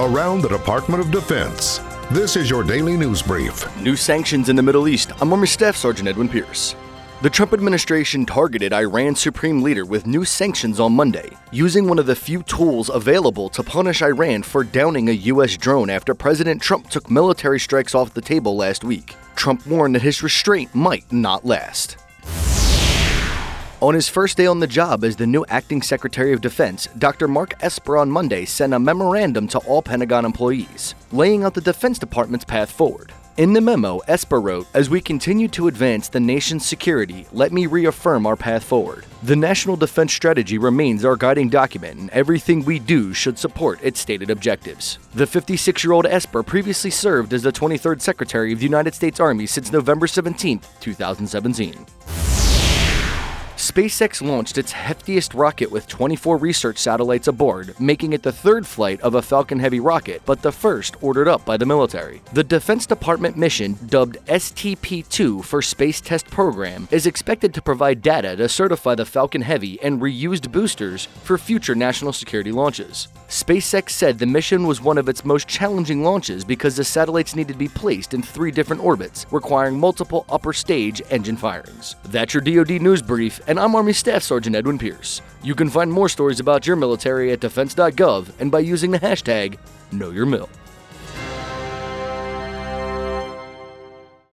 around the Department of Defense. This is your daily news brief. New sanctions in the Middle East. I'm Army Staff Sergeant Edwin Pierce. The Trump administration targeted Iran's supreme leader with new sanctions on Monday, using one of the few tools available to punish Iran for downing a U.S. drone after President Trump took military strikes off the table last week. Trump warned that his restraint might not last. On his first day on the job as the new acting Secretary of Defense, Dr. Mark Esper on Monday sent a memorandum to all Pentagon employees, laying out the Defense Department's path forward. In the memo, Esper wrote, As we continue to advance the nation's security, let me reaffirm our path forward. The National Defense Strategy remains our guiding document, and everything we do should support its stated objectives. The 56 year old Esper previously served as the 23rd Secretary of the United States Army since November 17, 2017. SpaceX launched its heftiest rocket with 24 research satellites aboard, making it the third flight of a Falcon Heavy rocket, but the first ordered up by the military. The Defense Department mission, dubbed STP 2 for Space Test Program, is expected to provide data to certify the Falcon Heavy and reused boosters for future national security launches. SpaceX said the mission was one of its most challenging launches because the satellites needed to be placed in three different orbits, requiring multiple upper stage engine firings. That's your DoD news brief, and I'm Army Staff Sergeant Edwin Pierce. You can find more stories about your military at defense.gov and by using the hashtag KnowYourMil.